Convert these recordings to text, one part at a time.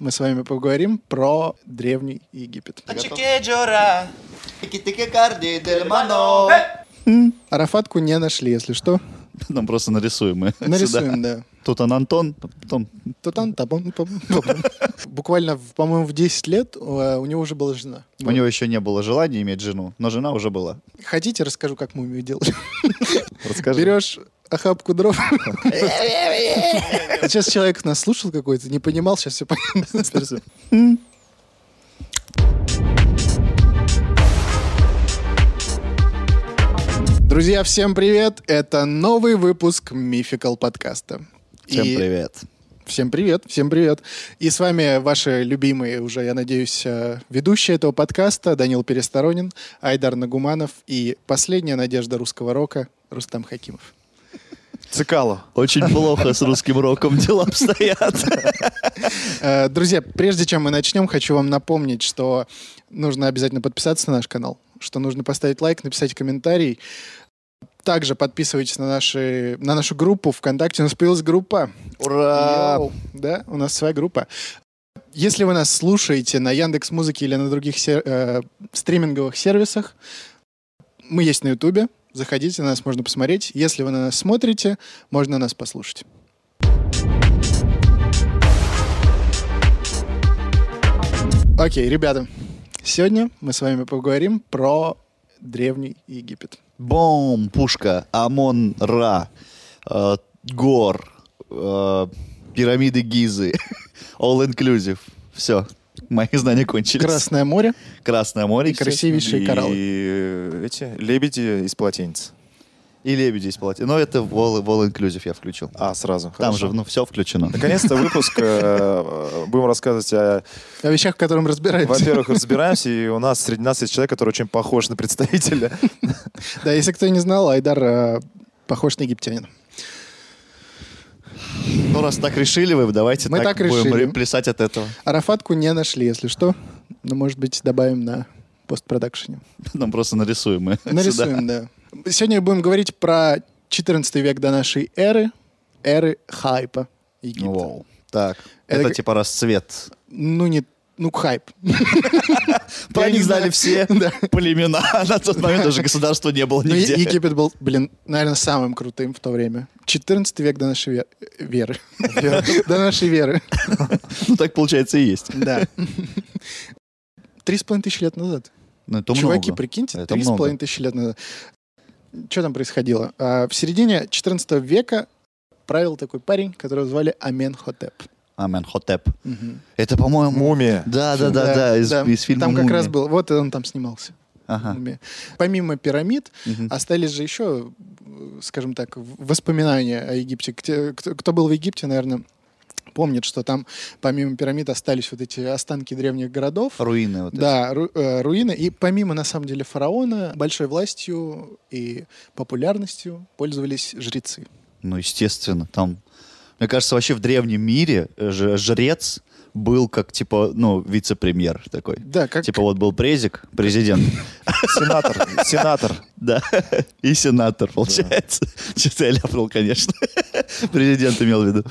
Мы с вами поговорим про Древний Египет. М, Арафатку не нашли, если что. Нам просто нарисуем мы. Нарисуем, да. Тут он Антон, потом табун, пам, пам. Буквально, по-моему, в 10 лет э, у него уже была жена. у него еще не было желания иметь жену, но жена уже была. Хотите, расскажу, как мумию делали? Расскажи. Берешь охапку дров. Сейчас человек нас слушал какой-то, не понимал, сейчас все понятно. Друзья, всем привет! Это новый выпуск Мификал подкаста. Всем И- привет. Всем привет, всем привет. И с вами ваши любимые уже, я надеюсь, э, ведущие этого подкаста Данил Пересторонин, Айдар Нагуманов и последняя надежда русского рока Рустам Хакимов. Цикало. Очень плохо с русским роком дела обстоят. Э, Друзья, прежде чем мы начнем, хочу вам напомнить, что нужно обязательно подписаться на наш канал, что нужно поставить лайк, написать комментарий. Также подписывайтесь на, наши, на нашу группу ВКонтакте. У нас появилась группа. Ура! Йоу. Да, у нас своя группа. Если вы нас слушаете на Яндекс Музыке или на других сер- э, стриминговых сервисах, мы есть на Ютубе. Заходите, на нас можно посмотреть. Если вы на нас смотрите, можно нас послушать. Окей, ребята, сегодня мы с вами поговорим про Древний Египет. Бом, пушка, Амон Ра, э, Гор, э, пирамиды Гизы, All Inclusive. Все, мои знания кончились. Красное море. Красное море. И красивейшие кораллы. И эти лебеди из полотенец. И лебеди из полотенца. Но это в All, в All Inclusive я включил. А, сразу. Там Хорошо. же, ну, все включено. Наконец-то выпуск. э, э, Будем рассказывать о... О вещах, в котором разбираемся. Во-первых, разбираемся, и у нас среди нас есть человек, который очень похож на представителя. Да, если кто не знал, Айдар э, похож на египтянина. Ну, раз так решили вы, давайте Мы так будем решили. ре- плясать от этого. Арафатку не нашли, если что. Но, может быть, добавим на постпродакшене. Нам просто нарисуем мы сюда. Нарисуем, да. Сегодня будем говорить про 14 век до нашей эры, эры хайпа Египта. Вау. Так, Это это, типа расцвет. Ну, не... Ну, хайп. Про них знали все племена. На тот момент даже государства не было Е- нигде. Египет был, блин, наверное, самым крутым в то время. 14 век до нашей ве- веры. До нашей веры. Ну, так, получается, и есть. Да. Три с половиной тысячи лет назад. Ну, Чуваки, прикиньте, три с половиной тысячи лет назад. Что там происходило? А, в середине 14 века правил такой парень, которого звали Аменхотеп. Аменхотеп. Мгм. Это, по-моему... Мумия. Да, да, да, да, из, из фильма Там как «Мумия». раз был, вот он там снимался. Ага. Мумия. Помимо пирамид, Мгм. остались же еще, скажем так, воспоминания о Египте. Кто, кто был в Египте, наверное, помнит, что там помимо пирамид остались вот эти останки древних городов. Руины вот эти. Да, ру- э, руины. И помимо, на самом деле, фараона, большой властью и популярностью пользовались жрецы. Ну, естественно, там... Мне кажется, вообще в древнем мире э, жрец был как, типа, ну, вице-премьер такой. Да, как... Типа вот был презик, президент, Сенатор. Сенатор. да, и сенатор, получается. Что-то я ляпнул, конечно. Президент имел в виду.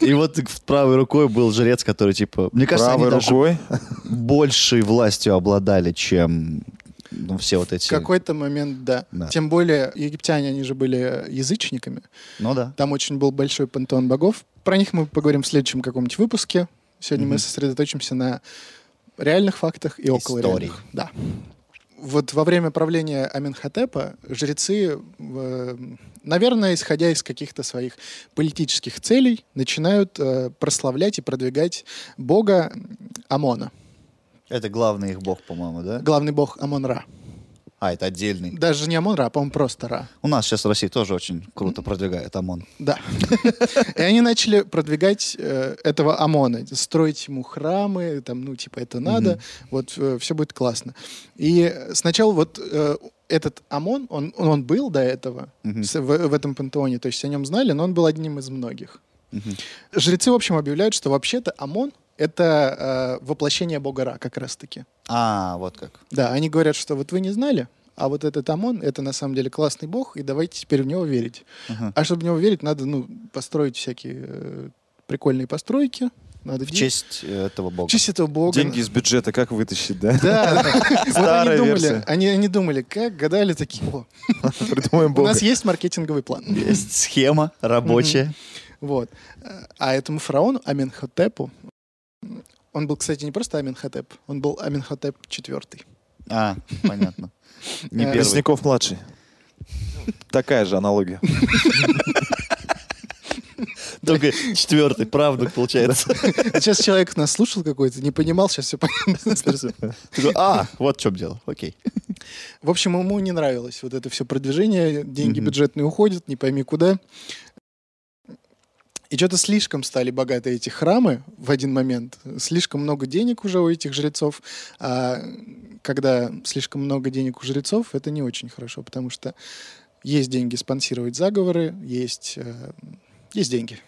И вот в правой рукой был жрец, который, типа, мне кажется, они Правой даже рукой. большей властью обладали, чем ну, все вот эти... В какой-то момент, да. Да. Тем более, египтяне, они же были язычниками. Ну да. Там очень был большой пантеон богов. Про них мы поговорим в следующем каком-нибудь выпуске. Сегодня мы Мгм. сосредоточимся на реальных фактах и около Истории. реальных. Да. Вот во время правления Аменхотепа жрецы, э, наверное, исходя из каких-то своих политических целей, начинают э, прославлять и продвигать бога Амона. Это главный их бог, по-моему, да? Главный бог Амон-Ра. А, это отдельный. Даже не Амон-Ра, а, по-моему, просто Ра. У нас сейчас в России тоже очень круто продвигает ОМОН. Да. И они начали продвигать э, этого Амона, строить ему храмы, там, ну, типа, это надо, вот все будет классно. И сначала вот э, этот Амон, он, он был до этого в, в этом пантеоне, то есть о нем знали, но он был одним из многих. Жрецы, в общем, объявляют, что вообще-то Амон — это э, воплощение бога Ра как раз-таки. А, вот как. Да, они говорят, что вот вы не знали, а вот этот Амон — это на самом деле классный бог, и давайте теперь в него верить. Ага. А чтобы в него верить, надо ну, построить всякие э, прикольные постройки, Надо В честь этого бога. в честь этого бога. Деньги из бюджета как вытащить, да? Да, вот они Старая думали, версия. они, они думали, как гадали такие, о, Придумаем у бога. нас есть маркетинговый план. Есть схема рабочая. Вот. А этому фараону Аменхотепу, он был, кстати, не просто Аменхотеп, он был Аменхотеп четвертый. А, понятно. Не Э, первый. Мясников младший. Такая же аналогия. Только четвертый, правда, получается. Сейчас человек нас слушал какой-то, не понимал, сейчас все понятно. А, вот в чем дело. Окей. В общем, ему не нравилось вот это все продвижение, деньги бюджетные уходят, не пойми куда. И что-то слишком стали богаты эти храмы в один момент. Слишком много денег уже у этих жрецов. А когда слишком много денег у жрецов, это не очень хорошо, потому что есть деньги спонсировать заговоры, есть, э, есть деньги.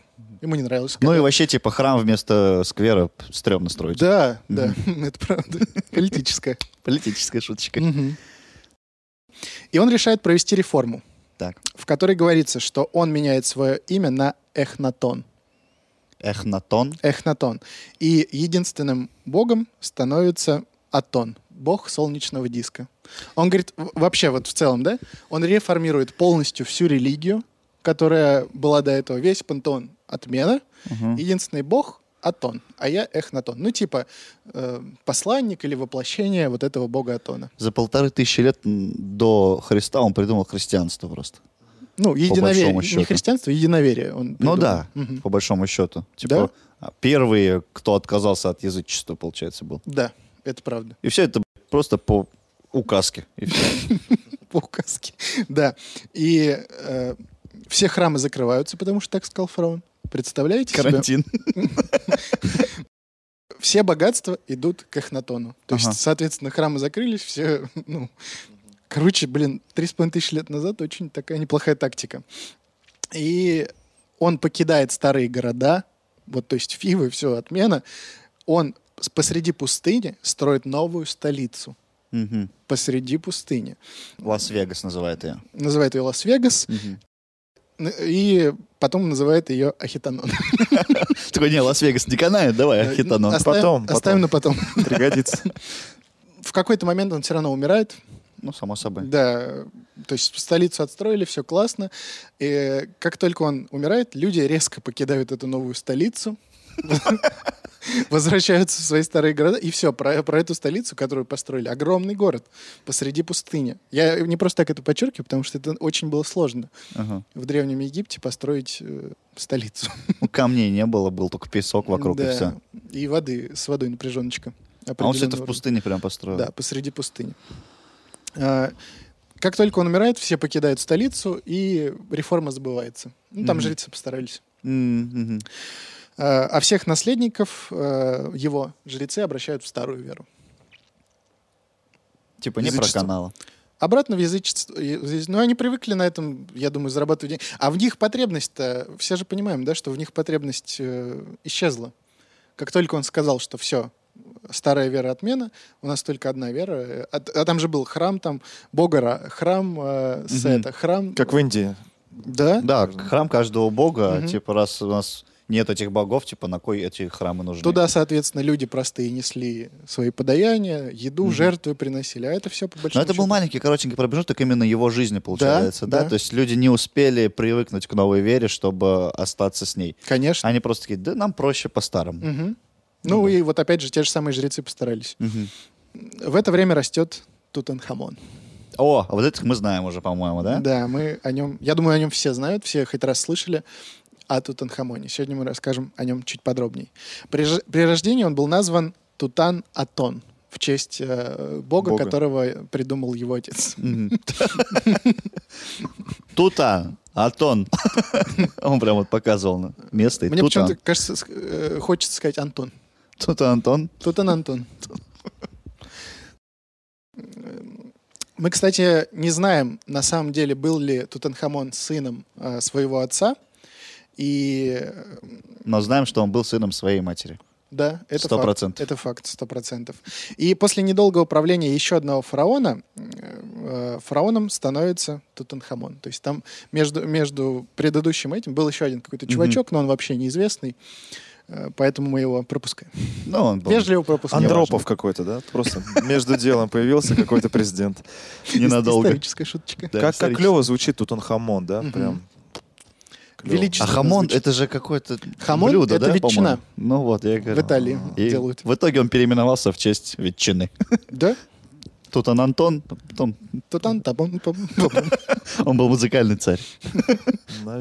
Ему не нравилось. Ну и когда- вообще, типа, храм вместо сквера стрёмно строить. Да, да, это правда. Политическое. Политическая шуточка. И он решает провести реформу, Так, в которой говорится, что он меняет свое имя на Эхнатон. Эхнатон. Эхнатон. И единственным богом становится Атон, бог солнечного диска. Он говорит, вообще вот в целом, да, он реформирует полностью всю религию, которая была до этого, весь пантеон отмена. Мгм. Единственный бог Атон, а я Эхнатон. Ну, типа э, посланник или воплощение вот этого бога Атона. За полторы тысячи лет до Христа он придумал христианство просто. Ну, единоверие. Не христианство, единоверие. Он Ну да, Мгм. по большому счету. Да? Типа, а, первые, кто отказался от язычества, получается, был. Да, это правда. И все это просто по указке. По указке. Да. И э, все храмы закрываются, потому что так сказал фараон. Представляете? Карантин. Все богатства идут к Эхнатону. То Ага. есть, соответственно, храмы закрылись, все, ну... Короче, блин, три с половиной тысячи лет назад очень такая неплохая тактика. И он покидает старые города, вот, то есть Фивы, все, отмена. Он посреди пустыни строит новую столицу. Мгм. Посреди пустыни. Лас-Вегас называет ее. Называет ее Лас-Вегас, Мгм. Н- и потом называет ее Ахетатон. Такой, не, Лас-Вегас не канает, давай, Ахетатон. Потом. Оставим на потом. Пригодится. В какой-то момент он все равно умирает. Ну, само собой. Да, то есть столицу отстроили, все классно. И как только он умирает, люди резко покидают эту новую столицу, возвращаются в свои старые города, и все, про, про эту столицу, которую построили, огромный город посреди пустыни. Я не просто так это подчеркиваю, потому что это очень было сложно Ага. в Древнем Египте построить э, столицу. Ну, камней не было, был только песок вокруг, и Да. все. И воды, с водой напряженочка. А он все это в пустыне прям построил. Да, посреди пустыни. А, Как только он умирает, все покидают столицу, и реформа забывается. Ну, там Мгм. жрецы постарались. Мгм. А а всех наследников э, его жрецы обращают в старую веру. Типа не про канала. Обратно в язычество. Ну, они привыкли на этом, я думаю, зарабатывать деньги. А в них потребность-то, все же понимаем, да, что в них потребность э, исчезла. Как только он сказал, что все, старая вера отмена, у нас только одна вера. э, А, а там же был храм, там Бога, Ра- храм э, Сета, храм... Как в Индии. Да? Да, храм каждого бога, Мгм. типа, раз у нас нет этих богов, типа, на кой эти храмы нужны? Туда, соответственно, люди простые несли свои подаяния, еду, Мгм. жертвы приносили. А это все по Но большому это был счету- маленький, коротенький промежуток именно его жизни, получается, да? да. То есть люди не успели привыкнуть к новой вере, чтобы остаться с ней. Конечно. Они просто такие, да нам проще по-старому. Мгм. Ну да. и вот опять же, те же самые жрецы постарались. Мгм. В это время растет Тутанхамон. О, а вот этих мы знаем уже, по-моему, да? Да, мы о нем, я думаю, о нем все знают, все хоть раз слышали о Тутанхамоне. Сегодня мы расскажем о нем чуть подробней. При, при рождении он был назван Тутан Атон в честь э, бога, Бога. которого придумал его отец. Тута, Атон. Он прям вот показывал место. Мне почему-то кажется, э, хочется сказать Антон. Тута Антон. Тутан Антон. Мы, кстати, не знаем, на самом деле, был ли Тутанхамон сыном э, своего отца. И э, Но знаем, что он был сыном своей матери. Да, это Сто факт. процентов. Это факт, сто процентов. И после недолгого правления еще одного фараона, э, фараоном становится Тутанхамон. То есть там между, между предыдущим этим был еще один какой-то чувачок, но он вообще неизвестный. Э, Поэтому мы его пропускаем. Ну, он был Вежливо пропускаем. Андропов какой-то, да? Просто между делом появился какой-то президент. ненадолго. Историческая шуточка. Как клево звучит Тутанхамон, да? Прям. Клево. А Величественно хамон звучит. это же какое-то Хамон блюдо, это да, ветчина. по-моему? Ну вот, я говорю. В Италии И делают. в итоге он переименовался в честь ветчины. Да? Тут он Антон, потом Тутан, табун, пам, пам. он был музыкальный царь.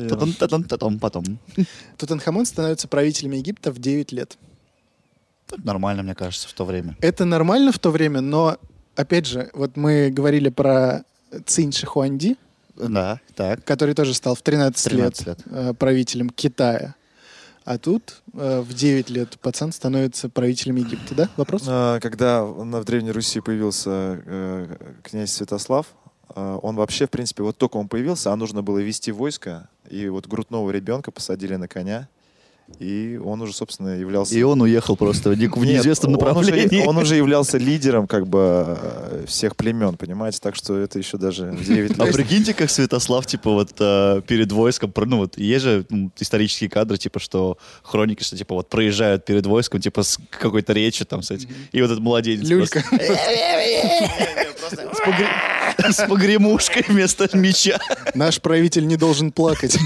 Татам, татам, татам, потом. Тутанхамон становится правителем Египта в 9 лет. Нормально, мне кажется, в то время. Это нормально в то время, но, опять же, вот мы говорили про Цинь Шихуанди, Да, так. который тоже стал в 13, 13 лет, лет. э, правителем Китая. А тут э, в 9 лет пацан становится правителем Египта, да? Вопрос? А, Когда на- в Древней Руси появился э, князь Святослав, э, он вообще, в принципе, вот только он появился, а нужно было вести войско, и вот грудного ребенка посадили на коня, и он уже, собственно, являлся... И он уехал просто в Нет, неизвестном он уже- направлении. Он уже, являлся лидером как бы э, всех племен, понимаете? Так что это еще даже в 9 А лет. прикиньте, как Святослав, типа, вот э, перед войском, ну вот, есть же исторические кадры, типа, что хроники, что, типа, вот проезжают перед войском, типа, с какой-то речью там, этим. И вот этот младенец Люлька. с погремушкой вместо меча. Наш правитель не должен плакать.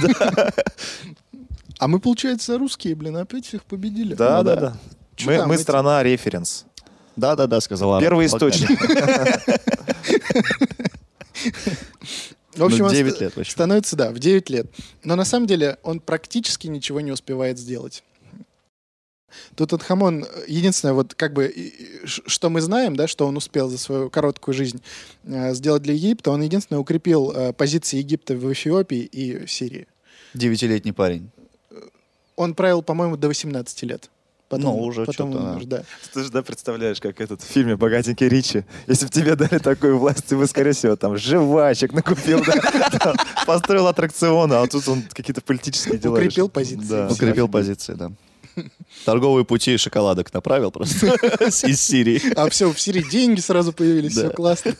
А мы, получается, русские, блин, опять всех победили. Да, Ну да, да. да. Чё Мы, там мы эти- страна референс. Да-да-да, сказала. Анна. Первый Погнали. источник. В общем, Ну, он 9 ста- лет вообще. становится, да, в 9 лет. Но на самом деле он практически ничего не успевает сделать. Тутанхамон, э, единственное, вот как бы, что мы знаем, да, что он успел за свою короткую жизнь э, сделать для Египта, он единственное укрепил э, позиции Египта в Эфиопии и в Сирии. Девятилетний парень. Он правил, по-моему, до 18 лет. Потом, Ну, уже потом чё-то, умер, да. Ты же, да, представляешь, как этот в фильме «Богатенький Ричи». Если бы тебе дали такую власть, ты бы, скорее всего, там, жвачек накупил, да, там, построил аттракционы, а тут он какие-то политические дела Укрепил решил. позиции. Да. Укрепил позиции, да. Торговые пути шоколадок направил просто из Сирии. А все, в Сирии деньги сразу появились, все классно.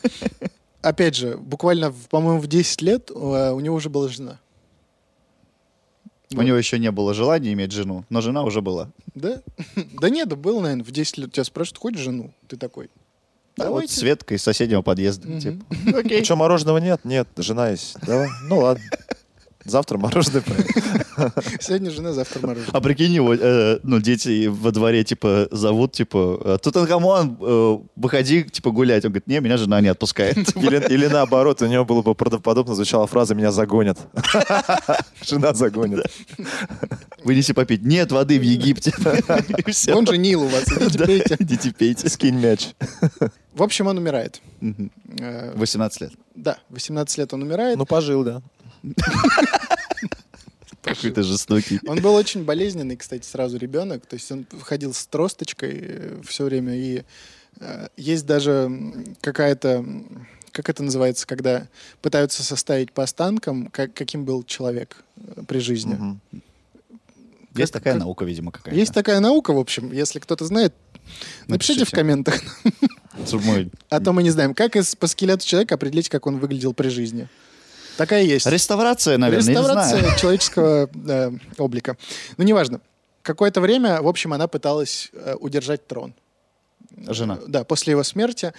Опять же, буквально, по-моему, в 10 лет э, у него уже была жена. У него еще не было желания иметь жену, но жена уже была. Да? Да нет, да был, наверное, в 10 лет. Тебя спрашивают, хочешь жену? Ты такой. Да, вот. Светка из соседнего подъезда. Мгм. типа. Ну что, мороженого нет? Нет, жена есть. Давай. Ну ладно. Завтра мороженое. Сегодня жена, завтра мороженое. А прикинь, его, э, ну, дети во дворе, типа, зовут, типа, э, Тутанхамон, э, выходи, типа, гулять. Он говорит, не, меня жена не отпускает. Или, или наоборот, у него было бы правдоподобно звучала фраза «меня загонят». Жена загонит. Вынеси попить. Нет воды в Египте. Он же Нил у вас, идите пейте. Идите пейте. Скинь мяч. В общем, он умирает. Мгм. Э, 18 лет. Да, 18 лет он умирает. Ну, пожил, да. Какой-то жестокий. Он был очень болезненный, кстати, сразу ребенок. То есть он ходил с тросточкой все время. И э, есть даже какая-то... Как это называется, когда пытаются составить по останкам, как, каким был человек э, при жизни. Мгм. Есть Как- такая как- наука, видимо, какая-то. Есть такая наука, в общем. Если кто-то знает, напишите в Напишите. комментах. Чтобы мы- А то мы не знаем, как из, по скелету человека определить, как он выглядел при жизни. Такая есть. Реставрация, наверное, Реставрация человеческого э, облика. Ну, неважно. Какое-то время, в общем, она пыталась э, удержать трон. Жена. Да, после его смерти.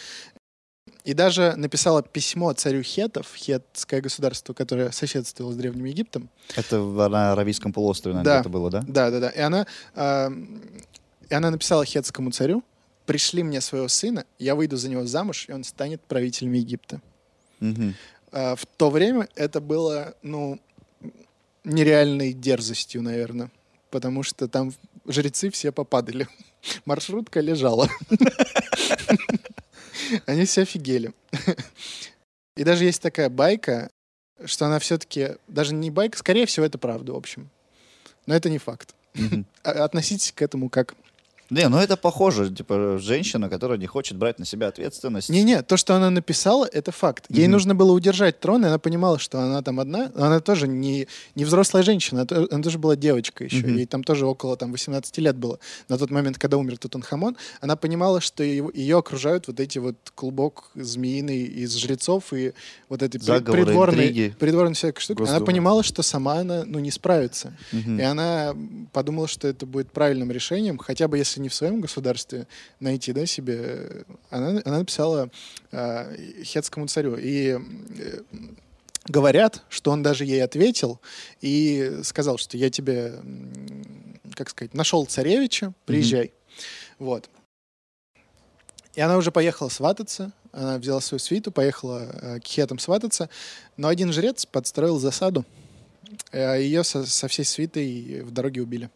И даже написала письмо царю хетов, хетское государство, которое соседствовало с Древним Египтом. Это в- на Аравийском полуострове, наверное, Да. это было, да? Да, да, да. И она, э, и она написала хетскому царю, пришли мне своего сына, я выйду за него замуж, и он станет правителем Египта. Мгм. А, в то время это было, ну, нереальной дерзостью, наверное. Потому что там жрецы все попадали. Маршрутка лежала. Они все офигели. И даже есть такая байка, что она все-таки, даже не байка, скорее всего, это правда, в общем. Но это не факт. А- Относитесь к этому как Не, ну это похоже, типа, женщина, которая не хочет брать на себя ответственность. Не-не, то, что она написала, это факт. Ей Мгм. нужно было удержать трон, и она понимала, что она там одна. Она тоже не, не взрослая женщина, она тоже была девочка еще. Мгм. Ей там тоже около там, 18 лет было. На тот момент, когда умер Тутанхамон, она понимала, что его- ее окружают вот эти вот клубок змеиный из жрецов и вот при- Заговоры, придворной, интриги. придворной всякой штуки. Она понимала, что сама она ну, не справится. Мгм. И она подумала, что это будет правильным решением, хотя бы если не в своем государстве найти да, себе. Она, она написала э, хетскому царю. И э, говорят, что он даже ей ответил и сказал, что я тебе, как сказать, нашел царевича, приезжай. Вот. И она уже поехала свататься, она взяла свою свиту, поехала э, к хетам свататься, но один жрец подстроил засаду, а ее со, со всей свитой в дороге убили.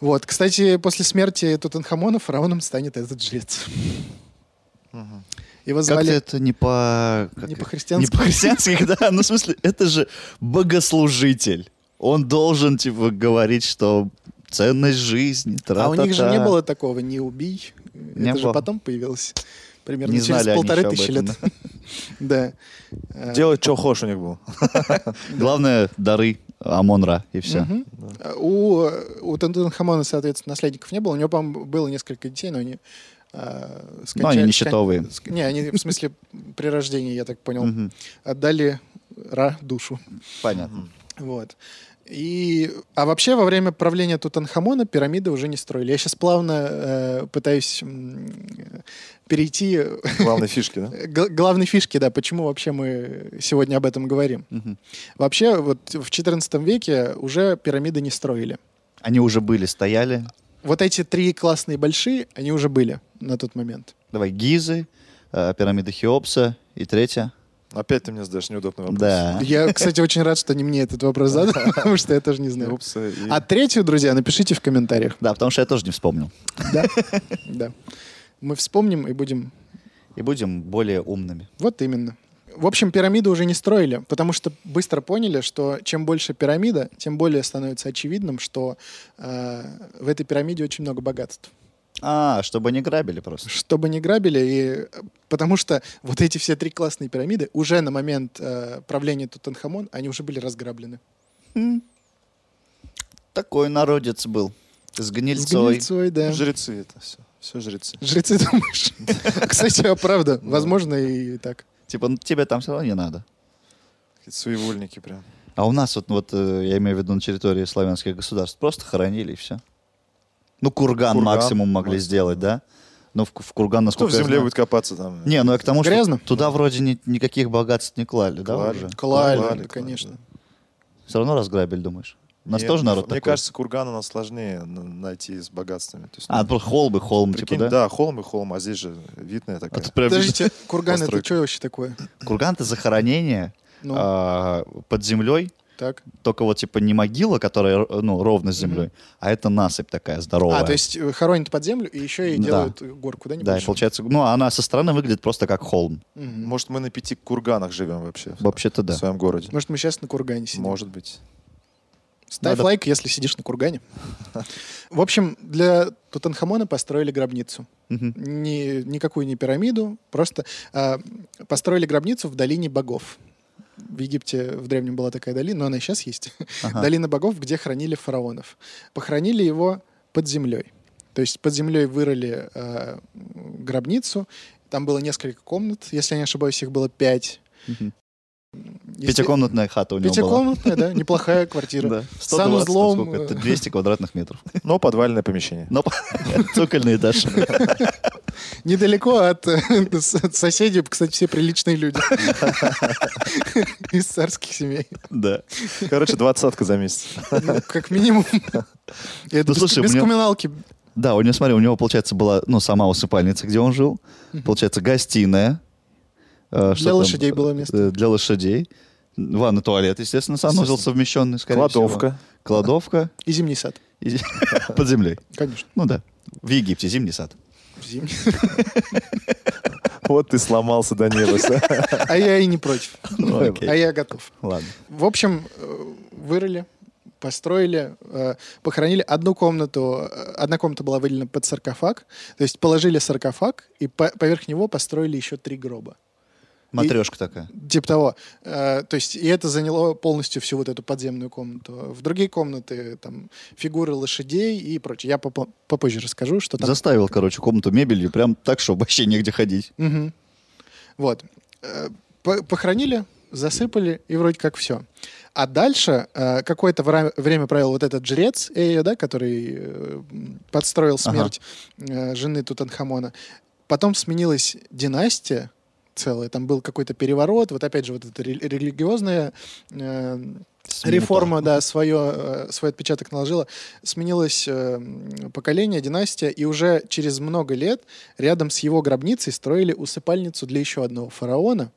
Вот, кстати, после смерти Тутанхамона фараоном станет этот жрец. Его Как-то звали это не по... как- не Не по-христиански. по-христиански, да. Ну, в смысле, это же богослужитель. Он должен, типа, говорить, что ценность жизни, А у них же не было такого «не убий». Не Это же было. потом появилось. Примерно Не через полторы тысячи этом, лет. Да. Делать, что хочешь у них было. Главное, дары Амон-Ра, и все. У, у Тутанхамона, соответственно, наследников не было. У него, по-моему, было несколько детей, но они а, Ну, они нищетовые. скон- Не, они, в смысле, при рождении, я так понял, отдали Ра душу. Понятно. Вот. И, а вообще во время правления Тутанхамона пирамиды уже не строили. Я сейчас плавно э, пытаюсь э, перейти Главной фишки, да? к главной фишке, да, почему вообще мы сегодня об этом говорим. Мгм. Вообще вот в XIV веке уже пирамиды не строили. Они уже были, стояли. Вот эти три классные большие, они уже были на тот момент. Давай, Гизы, э, пирамида Хеопса и третья. Опять ты мне задаешь неудобный вопрос. Да. Я, кстати, очень рад, что не мне этот вопрос задали, потому что я тоже не знаю. И- А третью, друзья, напишите в комментариях. Да, потому что я тоже не вспомнил. Да? Да. Мы вспомним и будем... И будем более умными. Вот именно. В общем, пирамиды уже не строили, потому что быстро поняли, что чем больше пирамида, тем более становится очевидным, что э, в этой пирамиде очень много богатств. А, чтобы не грабили просто. Чтобы не грабили, и потому что вот эти все три классные пирамиды уже на момент э, правления Тутанхамон, они уже были разграблены. Такой народец был. С С гнильцой. гнильцой, да. Жрецы это все. Все жрецы. Жрецы, думаешь? Кстати, а правда, возможно, и так. Типа, ну, тебе там все равно не надо. Какие-то своевольники прям. А у нас вот, вот э, я имею в виду на территории славянских государств, просто хоронили и все. Ну, курган, Курган максимум могли максимум. сделать, да? Но в, в курган, Кто насколько в я земле знаю- будет копаться там? Не, ну я к тому, что Грязно? туда вроде ни- никаких богатств не клали, да, Клали. уже? Клали, Клали, да, клали, конечно. да. Все равно разграбили, думаешь? У нас Нет, тоже народ Мне такой? кажется, курган у нас сложнее найти с богатствами. То есть, А, ну, просто холм и холм, прикинь, типа, да? да, холм и холм, а здесь же видная А такая. тут прям Подождите, курган это что вообще такое? Курган это захоронение Ну, а, под землей, так. только вот типа не могила, которая ну, ровно с землей, а это насыпь такая здоровая. А, то есть э, хоронят под землю и еще и Да. делают горку, да, Да, и получается, ну, она со стороны выглядит просто как холм. Мгм. Может, мы на пяти курганах живем вообще? в- Вообще-то да. В своем городе. Может, мы сейчас на кургане сидим? Может быть. Ставь Надо- лайк, если сидишь на кургане. В общем, для Тутанхамона построили гробницу. Ни, никакую не пирамиду, просто а, построили гробницу в долине богов. В Египте в древнем была такая долина, но она и сейчас есть. Ага. Долина богов, где хранили фараонов. Похоронили его под землей. То есть под землей вырыли а, гробницу. Там было несколько комнат, если я не ошибаюсь, их было пять. Мгм. Пятикомнатная хата у него была. Пятикомнатная, да, неплохая квартира. Да. С 120, санузлом, сколько это? э. 200 квадратных метров. Но подвальное помещение. Но цокольный этаж. Недалеко от э, с- соседей, кстати, все приличные люди. Из царских семей. Да. Короче, двадцатка за месяц. Ну, как минимум. Это Ну, без- слушай, без у меня- коммуналки. Да, у него, смотри, у него, получается, была, ну, сама усыпальница, где он жил. Получается, гостиная. э, что Для там, лошадей было место. э, Для лошадей. Ванна, туалет, естественно, санузел совмещенный, скорее всего. Кладовка. Кладовка. И зимний сад. И- Под землей. Конечно. Ну да. В Египте зимний сад. Зимний. Вот ты сломался до неба. А я и не против. Ну. А я готов. Ладно. В общем, э, вырыли, построили, э, похоронили одну комнату, э, одна комната была выделена под саркофаг, то есть положили саркофаг и по- поверх него построили еще три гроба. Матрешка такая. Типа того. Э, то есть, и это заняло полностью всю вот эту подземную комнату. В другие комнаты там фигуры лошадей и прочее. Я попо- попозже расскажу, что там. Заставил, короче, комнату мебелью прям так, что вообще негде ходить. Мгм. Вот. Э, по- Похоронили, засыпали, и вроде как все. А дальше э, какое-то время правил вот этот жрец Эйя, да, который э, подстроил Ага. смерть э, жены Тутанхамона. Потом сменилась династия целая, там был какой-то переворот, вот опять же вот эта рели- религиозная э, реформа, да, свое, э, свой отпечаток наложила. Сменилось э, поколение, династия, и уже через много лет рядом с его гробницей строили усыпальницу для еще одного фараона.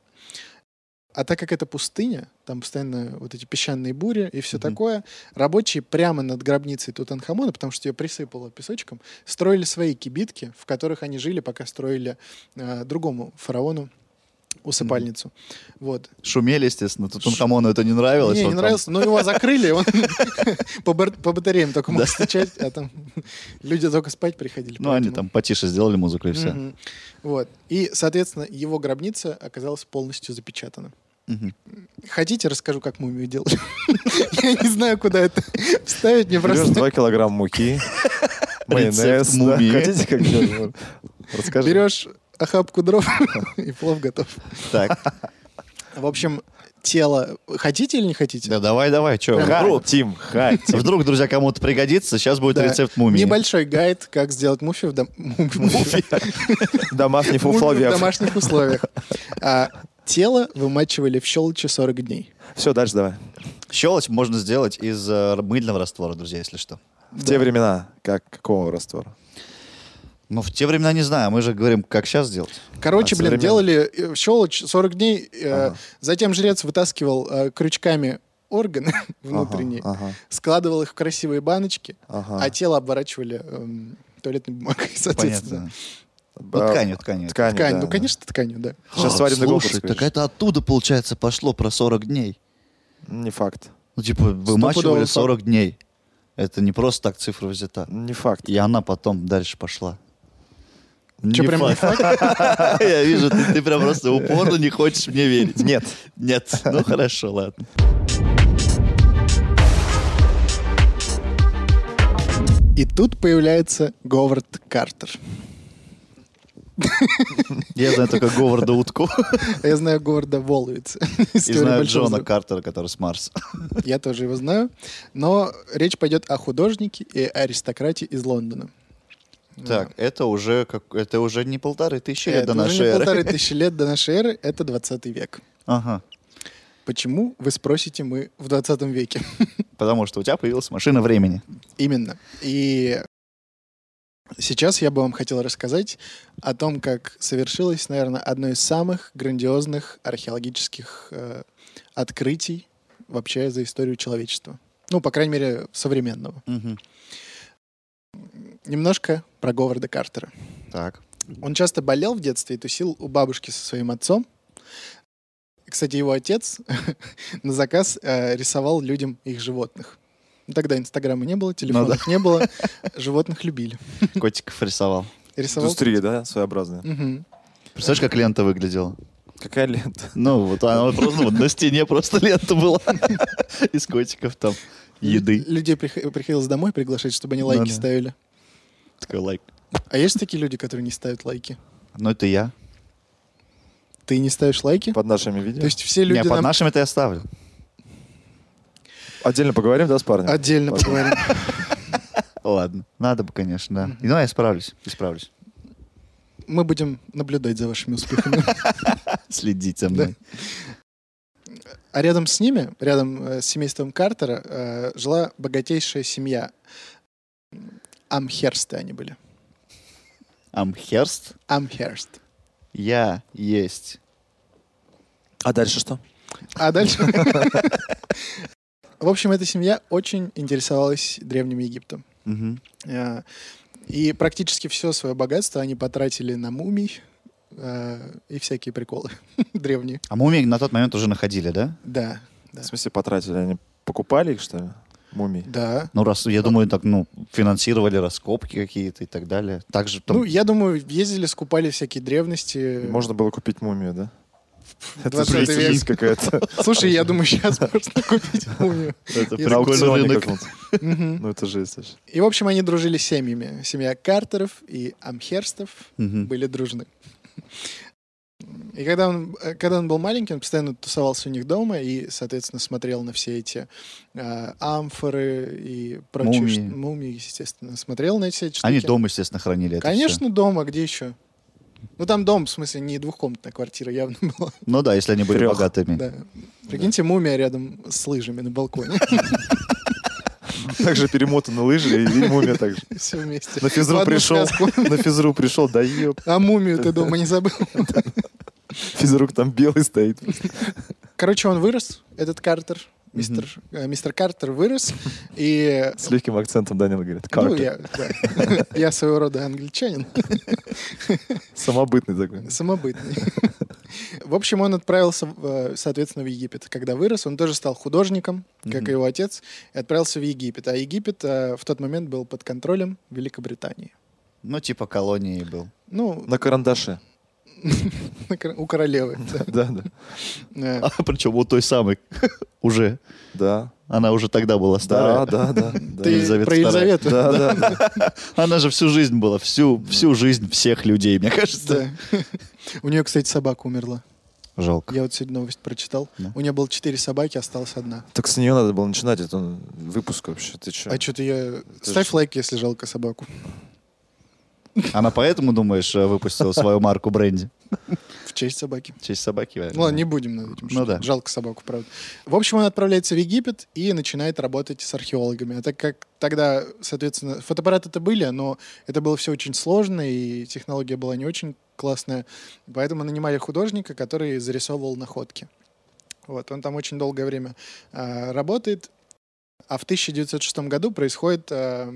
А так как это пустыня, там постоянно вот эти песчаные бури и все Мгм. такое, рабочие прямо над гробницей Тутанхамона, потому что ее присыпало песочком, строили свои кибитки, в которых они жили, пока строили э, другому фараону усыпальницу. Вот. Шумели, естественно. Тутанхамону это не нравилось. Не, не там- нравился, но его закрыли, он по батареям только мог стучать, а там люди только спать приходили. Ну, они там потише сделали музыку и все. Вот. И, соответственно, его гробница оказалась полностью запечатана. Хотите, расскажу, как мумию делали? Я не знаю, куда это вставить, мне Берешь просто... 2 килограмма муки, майонез. Хотите как делать? Расскажи. Берешь охапку дров, и плов готов. Так, В общем, тело... Хотите или не хотите? да давай, давай, что? Прям Вдруг, Хотим, хотим. вдруг, друзья, кому-то пригодится, сейчас будет Да. рецепт мумии. Небольшой гайд, как сделать муфи в, дом- муфи. Домашних Муфи в условиях. домашних условиях. А, тело вымачивали в щелочи 40 дней. Все, дальше давай. Щелочь можно сделать из э, мыльного раствора, друзья, если что. В те времена, как какого раствора? Ну, в те времена не знаю, мы же говорим, как сейчас сделать. Короче, А, блин, современно. делали э, щелочь 40 дней. э, Ага. Затем жрец вытаскивал э, крючками органы внутренние, Ага, складывал их в красивые баночки, ага. а тело обворачивали эм, туалетной бумагой, соответственно. Понятно. Ну, А, тканью, тканью. Ткань, Ткань, да, ну, да. конечно, тканью, да. Сейчас А, голубь Слушай, так это оттуда, получается, пошло про 40 дней. Не факт. Ну, типа, вымачивали Стопудово 40 дней. Это не просто так цифра взята. Не факт. И она потом дальше пошла. Че, прям не факт? Я вижу, ты, ты прям просто упорно не хочешь мне верить. Нет. Нет. Ну хорошо, ладно. И тут появляется Говард Картер. Я знаю только Говарда Утку Я знаю Говарда Воловица. и из «Теории знаю Джона взрыва». Картера, который с Марса. Я тоже его знаю. Но речь пойдет о художнике и аристократе из Лондона. Так, это уже как это уже не полторы тысячи лет Это до уже нашей не эры. полторы тысячи лет до нашей эры, это 20 век. Ага. Почему, вы спросите, мы в 20 веке? Потому что у тебя появилась машина времени. Именно. И сейчас я бы вам хотел рассказать о том, как совершилось, наверное, одно из самых грандиозных археологических э, открытий вообще за историю человечества. Ну, по крайней мере, современного. Мгм. Немножко про Говарда Картера. Так. Он часто болел в детстве и тусил у бабушки со своим отцом. Кстати, его отец на заказ э, рисовал людям их животных. Ну, Тогда Инстаграма не было, телефонов не было, животных любили. Котиков рисовал. Рисовал. Индустрия, да, своеобразная. Мгм. Представляешь, как лента выглядела? Какая лента? Ну, вот она просто ну, вот на стене просто лента была из котиков там еды. Людей прих- приходилось домой приглашать, чтобы они Ну лайки да. ставили. Такой лайк. А есть такие люди, которые не ставят лайки? Ну, это я. Ты не ставишь лайки? Под нашими видео. То есть все люди Не, под нам нашим это я ставлю. Отдельно поговорим, да, с парнем? отдельно Ладно. поговорим. Ладно. Надо бы, конечно, да. Ну, я исправлюсь. Исправлюсь. Мы будем наблюдать за вашими успехами. Следить за мной. А рядом с ними, рядом э, с семейством Картера, э, жила богатейшая семья. Амхерсты они были. Амхерст. Амхерст. Я есть. А дальше что? А дальше... В общем, эта семья очень интересовалась Древним Египтом. Э, И практически все свое богатство они потратили на мумий э, и всякие приколы древние. А мумии на тот момент уже находили, да? Да, да. В смысле потратили? Они покупали их, что ли? Мумий? Да. Ну, раз, я думаю, так, ну, финансировали раскопки какие-то и так далее. Также там... Ну, я думаю, ездили, скупали всякие древности. Можно было купить мумию, да? Это 20 же век. жесть какая-то. Слушай, я думаю, сейчас можно купить мумию. это прикольный рынок. Ну это жесть. И, в общем, они дружили с семьями. Семья Картеров и Амхерстов были дружны. И когда он, э, когда он был маленький, он постоянно тусовался у них дома и, соответственно, смотрел на все эти э, амфоры и прочие Мумии. ш- мумии, естественно. Смотрел на все эти штуки. Они дома, естественно, хранили это Конечно, дома, где еще? Ну, там дом, в смысле, не двухкомнатная квартира явно была. Ну да, если они были Трёх. богатыми. Да. Прикиньте, мумия рядом с лыжами на балконе. Также перемотаны лыжи и мумия также. Все вместе. На физру пришел, на физру пришел, да еб. А мумию ты дома не забыл? Физрук там белый стоит. Короче, он вырос, этот Картер. Мистер, э, мистер Картер вырос, и... С легким акцентом Данил говорит. Ну, Картер. я, да. я своего рода англичанин, Самобытный такой. самобытный. В общем, он отправился, э, соответственно, в Египет. Когда вырос, он тоже стал художником, как и его отец, и отправился в Египет. А Египет э, в тот момент был под контролем Великобритании. Ну, типа колонии был. Ну, На карандаше. У королевы. да. Да, А причем у той самой уже. Да, Она уже тогда была старая. да, да. да. Ты Елизавета про. Елизавету? Да, да. Она же всю жизнь была, всю, всю жизнь всех людей, мне кажется. Да. У нее, кстати, собака умерла. Жалко. Я вот сегодня новость прочитал. Да. У нее было четыре собаки, осталась одна. Так с нее надо было начинать этот выпуск вообще. Ты че? А что-то я... Это Ставь ж- лайк, если жалко собаку. Она поэтому, думаешь, э, выпустила свою марку бренди? В честь собаки. В честь собаки. Ну ладно, не будем над этим. Ну да. Жалко собаку, правда. В общем, он отправляется в Египет и начинает работать с археологами. А так как тогда, соответственно, фотоаппараты-то были, но это было все очень сложно, и технология была не очень классная. Поэтому нанимали художника, который зарисовывал находки. Вот, он там очень долгое время а, работает. А в 1906 году происходит а,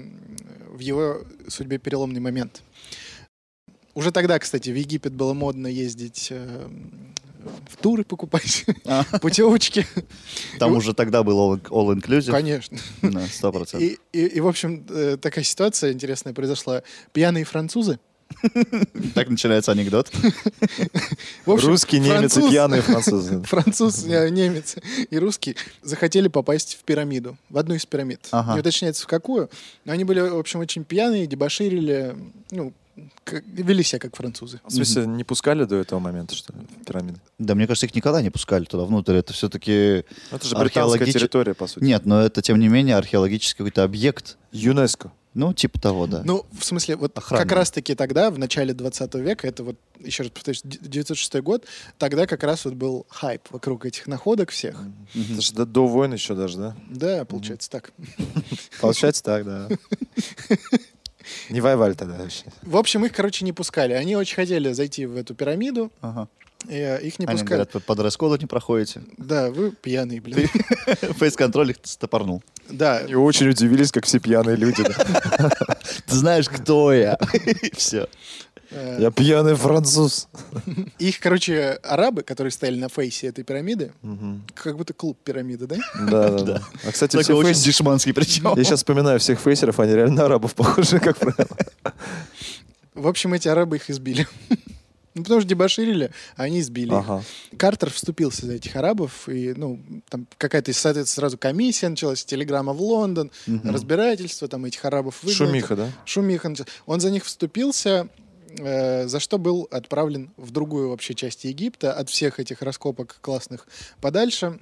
в его судьбе переломный момент. Уже тогда, кстати, в Египет было модно ездить э, в туры покупать, А, путевочки. Там Ну, уже тогда был all, all inclusive. Конечно. На сто процентов. И, и, и, в общем, э, такая ситуация интересная произошла. Пьяные французы. Так начинается анекдот. Русский, немец и француз- пьяные французы. Француз, э, немец и русский захотели попасть в пирамиду, в одну из пирамид. Не уточняется в какую, но они были, в общем, очень пьяные, дебоширили, ну, как- вели себя как французы. В смысле, не пускали до этого момента, что ли, пирамиды? Да, мне кажется, их никогда не пускали туда внутрь. Это все-таки... Ну, Это же Археологич- территория, по сути. Нет, но это, тем не менее, археологический какой-то объект. ЮНЕСКо. Ну, типа того, да. Ну, в смысле, вот Охранные. как раз-таки тогда, в начале 20 века, это вот, еще раз повторюсь, 906 год, тогда как раз вот был хайп вокруг этих находок всех. Мгм. Это же до, до войн еще даже, да? Да, получается так. Получается так, да. Не воевали тогда вообще. В общем, их, короче, не пускали. Они очень хотели зайти в эту пирамиду, Ага. и э, их не Они пускали. говорят, под расколу не проходите. Да, вы пьяные, блин. Фейс-контроль их стопорнул. Да, И очень удивились, как все пьяные люди. Ты знаешь, кто я. Все. Э, Я пьяный француз. их, короче, арабы, которые стояли на фейсе этой пирамиды, как будто клуб пирамиды, да? Да, да, да. А, кстати, все очень фейс- дешманский причем. Я сейчас вспоминаю всех фейсеров, они реально арабов похожи, как правило. В общем, эти арабы их избили. Ну, потому что дебоширили, а они избили их. Ага. Картер вступился за этих арабов, и, ну, там какая-то, соответственно, сразу комиссия началась, телеграмма в Лондон, Мгм. разбирательство, там этих арабов выгнали. Шумиха, да? Шумиха. началась. Он за них вступился, э, за что был отправлен в другую вообще часть Египта, от всех этих раскопок классных подальше.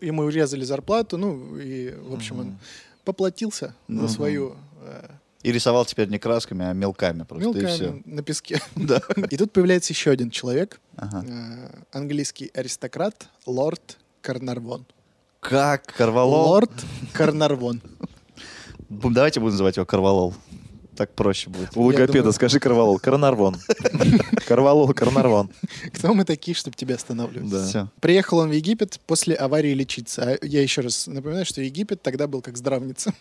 Ему урезали зарплату, ну, и, в общем, он поплатился за Мгм. свою э, И рисовал теперь не красками, а мелками просто, и все. мелками на песке. Да. И тут появляется еще один человек, Ага. э, английский аристократ, лорд Карнарвон. Как? Карвалол? Лорд Карнарвон. Давайте будем называть его Карвалол. Так проще будет. У логопеда думаю- скажи Карвалол. Карнарвон. Карвалол, Карнарвон. Кто мы такие, чтобы тебя останавливать? Да. Все. Приехал он в Египет после аварии лечиться. А я еще раз напоминаю, что Египет тогда был как здравница.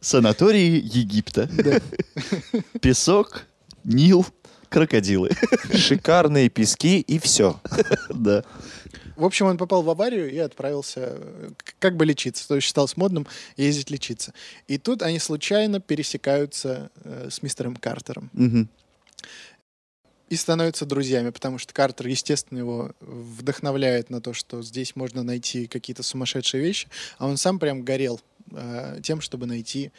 Санатории Египта. Да. Песок, Нил, крокодилы. Шикарные пески и все. Да. В общем, он попал в аварию и отправился э, как бы лечиться. То есть считалось модным ездить лечиться. И тут они случайно пересекаются э, с мистером Картером. Мгм. и становятся друзьями, потому что Картер, естественно, его вдохновляет на то, что здесь можно найти какие-то сумасшедшие вещи, а он сам прям горел э, тем, чтобы найти,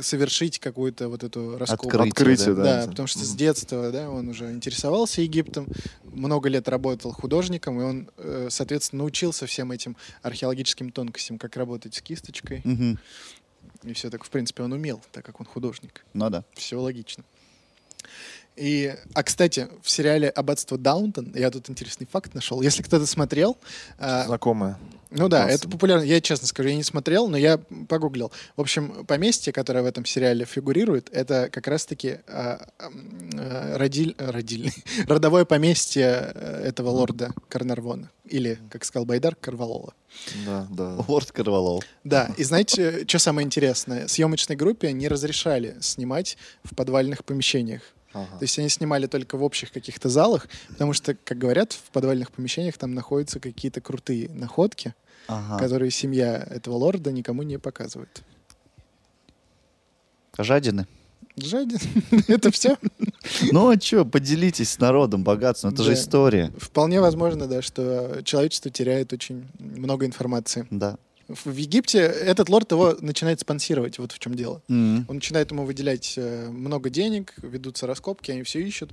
совершить какую-то вот эту раскопку. Открытие, Открытие, да. да. Да, потому что с детства, да, он уже интересовался Египтом, много лет работал художником, и он, э, соответственно, научился всем этим археологическим тонкостям, как работать с кисточкой, Мгм. и все так, в принципе, он умел, так как он художник. Ну да. Все логично. И, а, кстати, в сериале «Аббатство Даунтон» я тут интересный факт нашел. Если кто-то смотрел, а, Знакомая. ну да, Классно. это популярно. Я честно скажу, я не смотрел, но я погуглил. В общем, поместье, которое в этом сериале фигурирует, это как раз-таки м, а, родиль- родильный, родовое поместье э, этого лорда Карнарвона. Или, как сказал Байдар, Карвалола. Да, да. Лорд Карвалол. Да, и знаете, что самое интересное? Съемочной группе не разрешали снимать в подвальных помещениях. Ага. То есть они снимали только в общих каких-то залах, потому что, как говорят, в подвальных помещениях там находятся какие-то крутые находки, Ага. которые семья этого лорда никому не показывает. Жадины. Жадин. Это все. Ну а что, поделитесь с народом богатством, это же Да. история. Вполне возможно, да, что человечество теряет очень много информации. Да. В Египте этот лорд его начинает спонсировать, вот в чем дело. М. Он начинает ему выделять э, много денег, ведутся раскопки, они все ищут.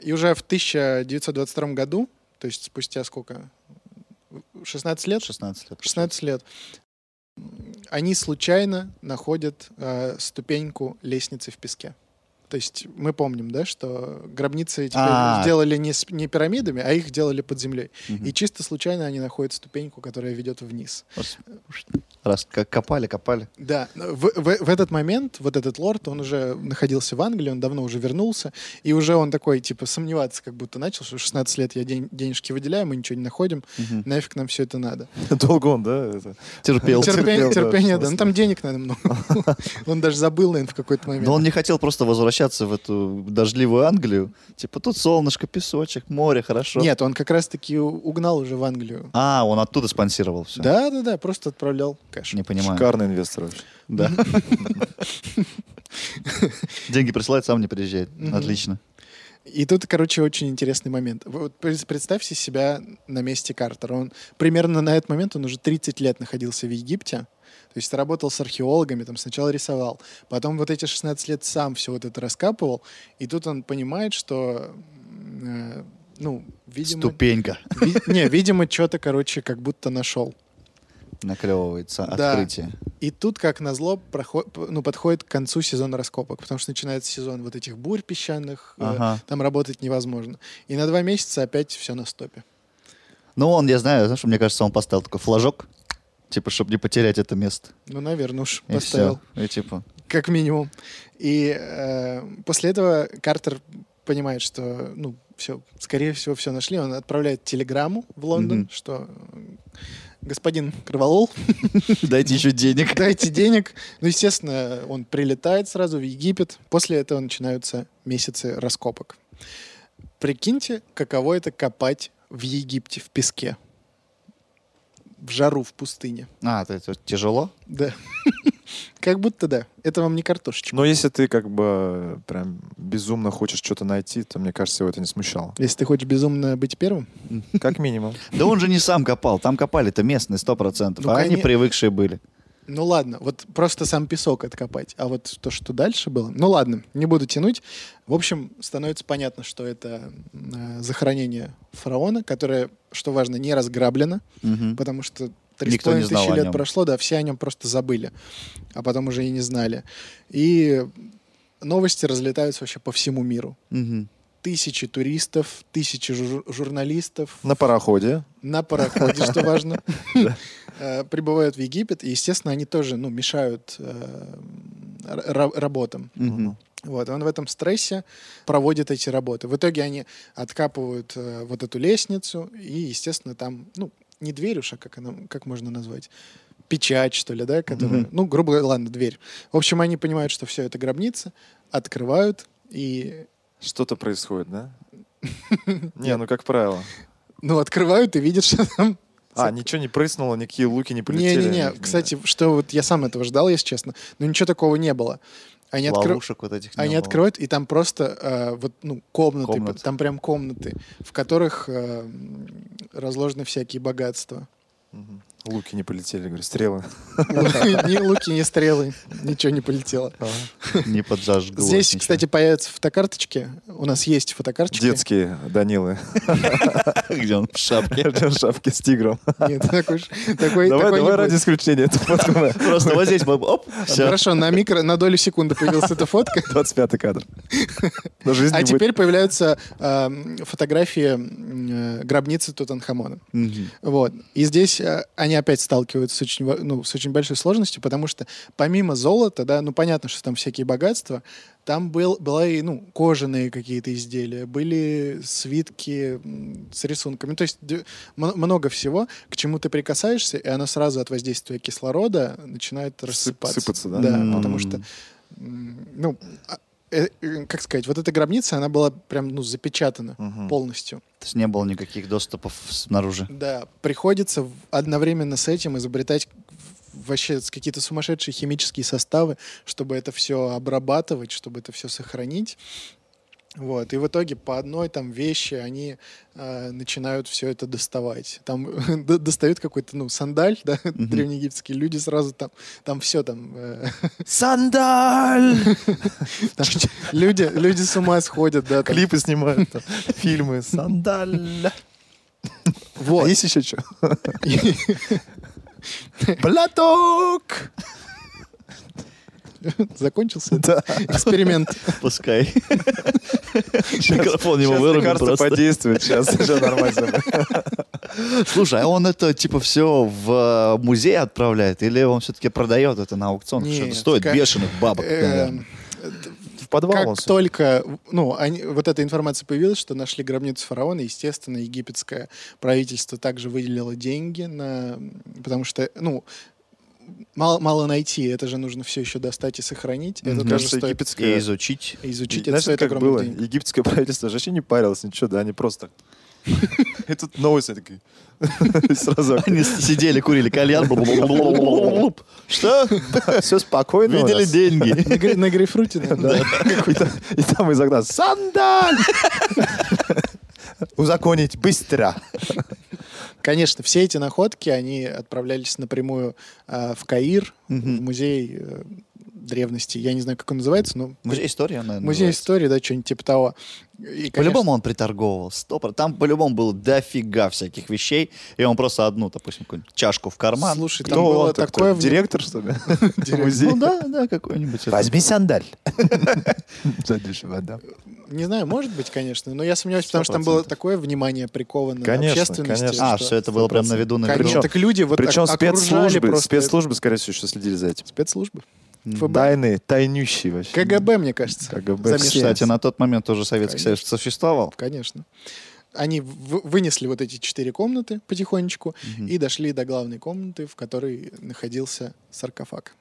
И уже в 1922 году, то есть спустя сколько? 16 лет? 16 лет. 16 лет. Они случайно находят э, ступеньку лестницы в песке. То есть мы помним, да, что гробницы теперь А. сделали не, с- не пирамидами, а их делали под землей. И чисто случайно они находят ступеньку, которая ведет вниз. Раз как копали, копали. Да, в, в- в этот момент вот этот лорд, он уже находился в Англии, он давно уже вернулся, и уже он такой, типа, сомневаться как будто начал, что 16 лет я день- денежки выделяю, мы ничего не находим, нафиг нам все это надо. Долго он, да? это? Терпел. Терпел, Терпение, да, терпение, да. 16 Ну там денег надо много. Он даже забыл, наверное, в какой-то момент. Но он не хотел просто возвращаться в эту дождливую Англию. Типа тут солнышко, песочек, море, хорошо. Нет, он как раз-таки угнал уже в Англию. А, он оттуда спонсировал все. Да, да, да, просто отправлял кэш. Не понимаю. Шикарный инвестор вообще. Да. Деньги присылает, сам не приезжает. Отлично. И тут, короче, очень интересный момент. Вот пред- представьте себя на месте Картера. Он примерно на этот момент, он уже 30 лет находился в Египте. То есть работал с археологами, там сначала рисовал, потом вот эти 16 лет сам все вот это раскапывал, и тут он понимает, что, э, ну, видимо... Ступенька ви- не, видимо, что-то, короче, как будто нашел. наклевывается. Да. Открытие. И тут, как назло, проход, ну, подходит к концу сезона раскопок, потому что начинается сезон вот этих бурь песчаных, э, Ага. там работать невозможно. И на два месяца опять все на стопе. Ну, он, я знаю, знаешь, мне кажется, он поставил такой флажок, типа, чтобы не потерять это место. Ну, наверное, уж И поставил, все. И типа, как минимум. И э, после этого Картер понимает, что, ну, все, скорее всего, все нашли. Он отправляет телеграмму в Лондон, Мгм. что господин Кроволол, дайте еще денег. дайте денег. Ну, естественно, он прилетает сразу в Египет. После этого начинаются месяцы раскопок. Прикиньте, каково это копать в Египте, в песке. В жару, в пустыне. А, это, это тяжело? Да. Как будто да. Это вам не картошечка. Но если ты как бы прям безумно хочешь что-то найти, то, мне кажется, его это не смущало. Если ты хочешь безумно быть первым, Как минимум. Да он же не сам копал, там копали-то местные, сто процентов. Ну, а они привыкшие были. Ну ладно, вот просто сам песок откопать. А вот то, что дальше было, ну ладно, не буду тянуть. В общем, становится понятно, что это э, захоронение фараона, которое, что важно, не разграблено, Мгм. потому что три Никто не половиной знал тысячи лет прошло, да, все о нем просто забыли, а потом уже и не знали. И новости разлетаются вообще по всему миру. Мгм. Тысячи туристов, тысячи жур- журналистов, На пароходе. на пароходе, что важно, э, прибывают в Египет, и, естественно, они тоже, ну, мешают э, ра- работам. Вот, он в этом стрессе проводит эти работы. В итоге они откапывают э, вот эту лестницу, и, естественно, там, ну, не дверь уж, а как, она, как можно назвать? Печать, что ли, да, которая, Мгм. ну, грубо говоря, ладно, дверь. В общем, они понимают, что все это гробница, открывают, и Что-то происходит, да? Не, ну как правило. Ну, открывают и видят, что там... А, ничего не прыснуло, никакие луки не полетели? Не-не-не, кстати, что вот я сам этого ждал, если честно, но ничего такого не было. Они, Ловушек вот этих Они было. откроют, и там просто э, вот, ну, комнаты, Комнаты. там прям комнаты, в которых э, разложены всякие богатства. Мгм. Луки не полетели, говорю, стрелы. Ни луки, ни стрелы, ничего не полетело. Не поджажглось Здесь, кстати, появятся фотокарточки. У нас есть фотокарточки. Детские Данилы. Где он? В шапке. В шапке с тигром. Нет, такой, такой, Давай, ради исключения. эту фотку Просто вот здесь, оп, все. Хорошо, на микро, на долю секунды появилась эта фотка. 25-й кадр. А теперь появляются эм, фотографии э, гробницы Тутанхамона. Вот. И здесь э, они опять сталкиваются с очень, ну, с очень большой сложностью, потому что помимо золота, да, ну понятно, что там всякие богатства, там был, была и ну, кожаные какие-то изделия, были свитки с рисунками. То есть много всего, к чему ты прикасаешься, и оно сразу от воздействия кислорода начинает рассыпаться. сыпаться, да? Да, М. потому что, ну, а, э, э, как сказать, вот эта гробница, она была прям, ну, запечатана Мгм. полностью. То есть не было никаких доступов снаружи. Да, приходится одновременно с этим изобретать вообще какие-то сумасшедшие химические составы, чтобы это все обрабатывать, чтобы это все сохранить. Вот. И в итоге по одной там вещи они э, начинают все это доставать. Там достают какой-то, ну, сандаль, да, древнеегипетские люди сразу там, там все там, э, Сандаль! там люди, люди с ума сходят, да. там. Клипы снимают, там, фильмы. Сандаль. Вот. А есть еще что? Блаток! Закончился Да. эксперимент. Пускай. Микрофон его вырубил просто. подействует, сейчас все нормально. Слушай, а он это типа все в э, музей отправляет или он все-таки продает это на аукционах? Нет, Что-то стоит бешеных бабок. Наверное. В подвал он Как только, ну, они, вот эта информация появилась, что нашли гробницу фараона, естественно, египетское правительство также выделило деньги на, потому что, ну, мало, мало найти, это же нужно все еще достать и сохранить. Это Мне тоже кажется, стоит египетское... И изучить. изучить, это Знаешь, стоит как было? денег. Египетское правительство же вообще не парилось, ничего, да, они просто... И тут новости такие. И Сразу Они сидели, курили кальян. Что? все спокойно Видели деньги? На, грей- на грейпфруте, да. И И там из окна «Сандаль!» Узаконить быстро. Конечно, все эти находки, они отправлялись напрямую а, в Каир, в музей э, древности. Я не знаю, как он называется, но... Музей истории, наверное, Музей называется. истории, да, что-нибудь типа того. И, конечно, По-любому он приторговывал. Стоп. Там по-любому было дофига всяких вещей. И он просто одну, допустим, какую-нибудь чашку в карман. Слушай, там Кто было он, кто? такое... в- Директор, что ли? Ну да, да, какой-нибудь. Возьми сандаль. Задешево, да. Не знаю, может быть, конечно, но я сомневаюсь, потому что там было 100%. такое внимание приковано Конечно, общественности. конечно. А, что- все это было прям на виду, на виду. так люди вот Причем спецслужбы, просто спецслужбы, скорее всего, еще следили за этим. спецслужбы. ФБ. Тайные, тайнющие вообще. КГБ, мне кажется. КГБ. Кстати, на тот момент тоже Советский. Союз существовал. Конечно. Они вынесли вот эти четыре комнаты потихонечку и дошли до главной комнаты, в которой находился саркофаг.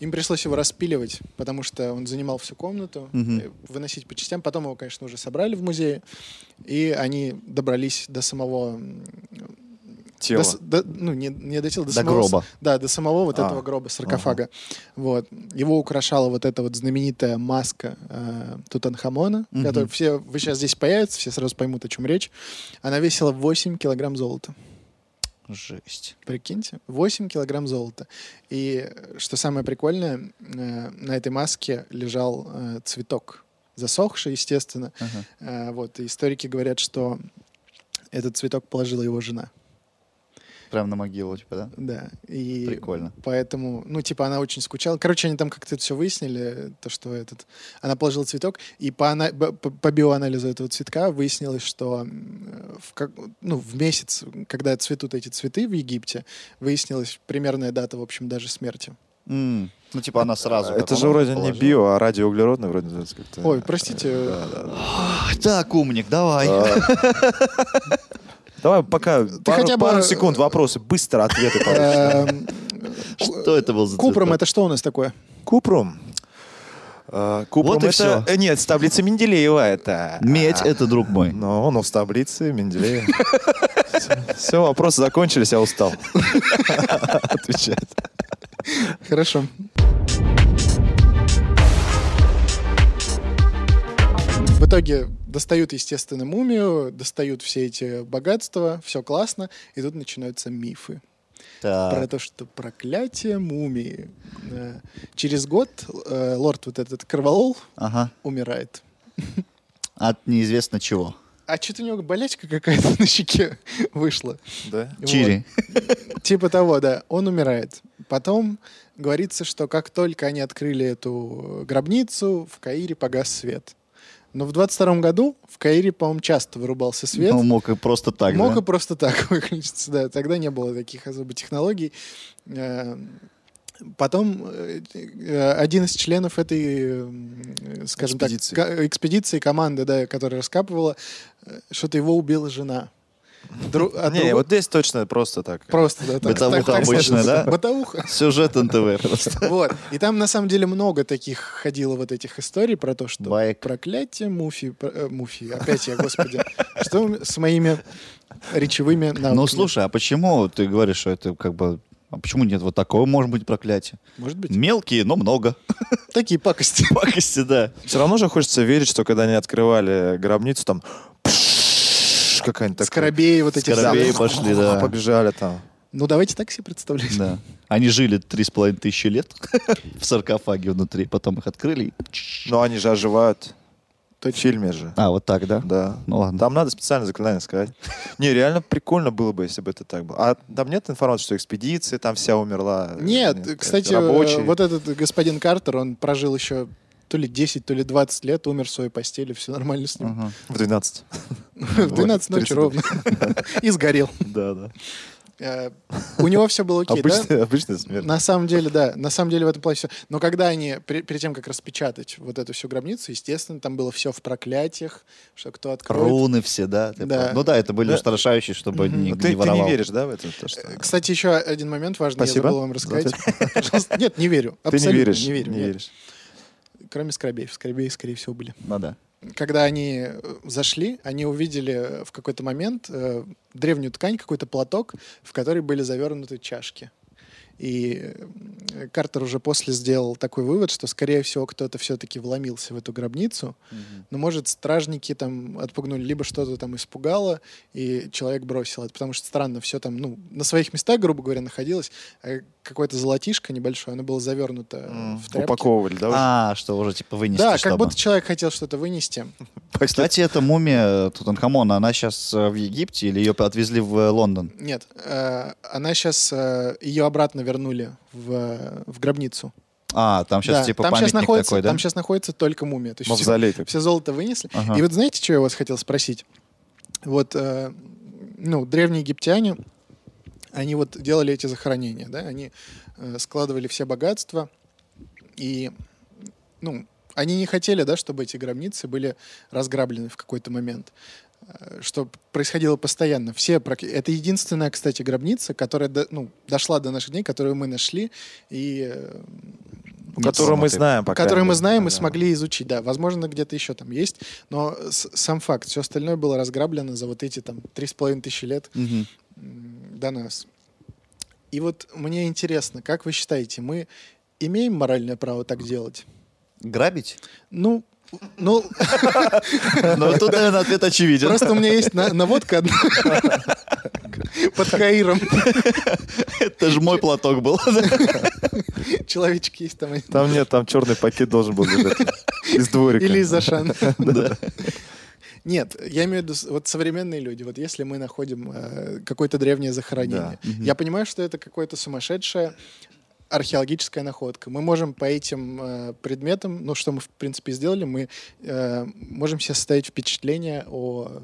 Им пришлось его распиливать, потому что он занимал всю комнату, э, выносить по частям. Потом его, конечно, уже собрали в музее, и они добрались до самого... м, Тело. до до- ну, не, не до тела, до, До самого, гроба. Да, до самого вот А, этого гроба, саркофага. Вот. Его украшала вот эта вот знаменитая маска э, Тутанхамона, Мгм. которая все, вы сейчас здесь появится, все сразу поймут, о чем речь. Она весила 8 килограмм золота. Жесть. Прикиньте, 8 килограмм золота. И что самое прикольное, э, на этой маске лежал э, цветок, засохший, естественно. Ага. Э, вот, и историки говорят, что этот цветок положила его жена. Прям на могилу, типа, да? Да. И Прикольно. Поэтому, ну, типа, она очень скучала. Короче, они там как-то это все выяснили, то, что этот... Она положила цветок, и по, ана- б- по, биоанализу этого цветка выяснилось, что в, как, ну, в месяц, когда цветут эти цветы в Египте, выяснилась примерная дата, в общем, даже смерти. М, Ну, типа она сразу. Это же вроде не положила. био, а радиоуглеродный вроде называется как-то. Ой, простите. Да, да, да. Так, умник, давай. Давай пока пару, хотя бы- пару секунд вопросы, быстро ответы. Эм, Что это был за Купром цветок? это что у нас такое? Купрум. А, Купрум Вот и это... всё. э, Нет, с таблицы Менделеева это. Медь — это друг мой. Ну, ну, в таблице Менделеева. Все, вопросы закончились, я устал отвечать. Хорошо. В итоге достают, естественно, мумию, достают все эти богатства, все классно, и тут начинаются мифы. Про Так. то, что проклятие мумии. Э, Через год э, лорд вот этот Корвалол Ага. умирает. От неизвестно чего. А что-то у него болячка какая-то на щеке вышла. Да? Вот. Чири. Типа того, да. Он умирает. Потом говорится, что как только они открыли эту гробницу, в Каире погас свет. Но в 22 году в Каире, по-моему, часто вырубался свет. Ну, мог и просто так, Мог да? и просто так выключиться, да. Тогда не было таких особо технологий. Э, Потом э, э, один из членов этой, скажем Экспедиции. так, экспедиции, команды, да, которая раскапывала, что-то его убила жена. Дру- а Не, вот здесь точно просто так. Просто, да. так- Бытовуха так- так обычная, да? Бытовуха. Сюжет НТВ просто. Вот. И там, на самом деле, много таких ходило вот этих историй про то, что Баек. проклятие Муфи... э, Муфи, опять я, господи. Что с моими речевыми навыками? Ну, слушай, а почему ты говоришь, что это как бы... А почему нет вот такого может быть проклятие? Может быть, Мелкие, но много. такие пакости. Пакости, да. Все равно же хочется верить, что когда они открывали гробницу, там какая-нибудь такая... Скоробеи вот эти Скоробеи пошли, да. Побежали там. Ну, давайте так себе представлять. Да. Они жили три с половиной тысячи лет в саркофаге внутри, потом их открыли. Но они же оживают. В фильме же. А, вот так, да? Да. Ну ладно. Там надо специально заклинание сказать. Не, реально прикольно было бы, если бы это так было. А там нет информации, что экспедиция там вся умерла? Нет, кстати, рабочие. э, вот этот господин Картер, он прожил еще то ли 10, то ли 20 лет, умер в своей постели, все нормально с ним. Ага. В 12. В 12 ночи 30. ровно. И сгорел. Да, да. Э, У него все было окей, да? Обычная, обычная смерть. На самом деле, да. На самом деле в этом плане все. Но когда они, при- перед тем, как распечатать вот эту всю гробницу, естественно, там было все в проклятиях, что кто откроет. Руны все, да? Да. Ну да, это были Да. устрашающие, чтобы Мгм. не, ты, не ты воровал. не веришь, да, в это? то, что- Э, Кстати, еще один момент важный, Спасибо я забыл вам рассказать. Нет, не верю. Ты не Абсолютно веришь. Не верю. не нет. Кроме скоробеев. Скоробеи, скорее всего, были. Ну да. Когда они э, зашли, они увидели в какой-то момент э, древнюю ткань, какой-то платок, в который были завернуты чашки. И э, Картер уже после сделал такой вывод, что, скорее всего, кто-то все-таки вломился в эту гробницу. Но, может, стражники там отпугнули, либо что-то там испугало, и человек бросил это. Потому что странно, все там, ну, на своих местах, грубо говоря, находилось. А какое-то золотишко небольшое, оно было завернуто М, в тряпки. Упаковывали, да? уже? А, что уже типа вынести, Да, как чтобы- будто человек хотел что-то вынести. Кстати, эта мумия Тутанхамона, она сейчас в Египте или ее отвезли в э, Лондон? Нет, э, она сейчас, ее обратно вернули в, в гробницу. А, там сейчас Да, типа там сейчас находится, такой, да? Там сейчас находится только мумия. То есть все, Мавзолей такой. золото вынесли. Ага. И вот знаете, что я вас хотел спросить? Вот, э, ну, древние египтяне, они вот делали эти захоронения, да, они э, складывали все богатства, и, ну, они не хотели, да, чтобы эти гробницы были разграблены в какой-то момент, э, что происходило постоянно. Все, это единственная, кстати, гробница, которая, до- ну, дошла до наших дней, которую мы нашли, и э, Ну, Которую мы знаем, по крайней которые мы знаем и Да. смогли изучить. Да, возможно, где-то еще там есть, но с- сам факт, все остальное было разграблено за вот эти там три с половиной тысячи лет м, до нас. И вот мне интересно, как вы считаете, мы имеем моральное право так делать? Грабить? Ну, ну, Ну, тут, наверное, ответ очевиден. просто у меня есть на- наводка одна под Каиром. Это же мой платок был. Человечек есть там. Там нет, там черный пакет должен был лежать. Из дворика. Или из Ашана. Да. Нет, я имею в виду, вот современные люди, вот если мы находим э, какое-то древнее захоронение, Да. Я понимаю, что это какое-то сумасшедшее археологическая находка. Мы можем по этим э, предметам, ну, что мы, в принципе, сделали, мы э, можем себе составить впечатление о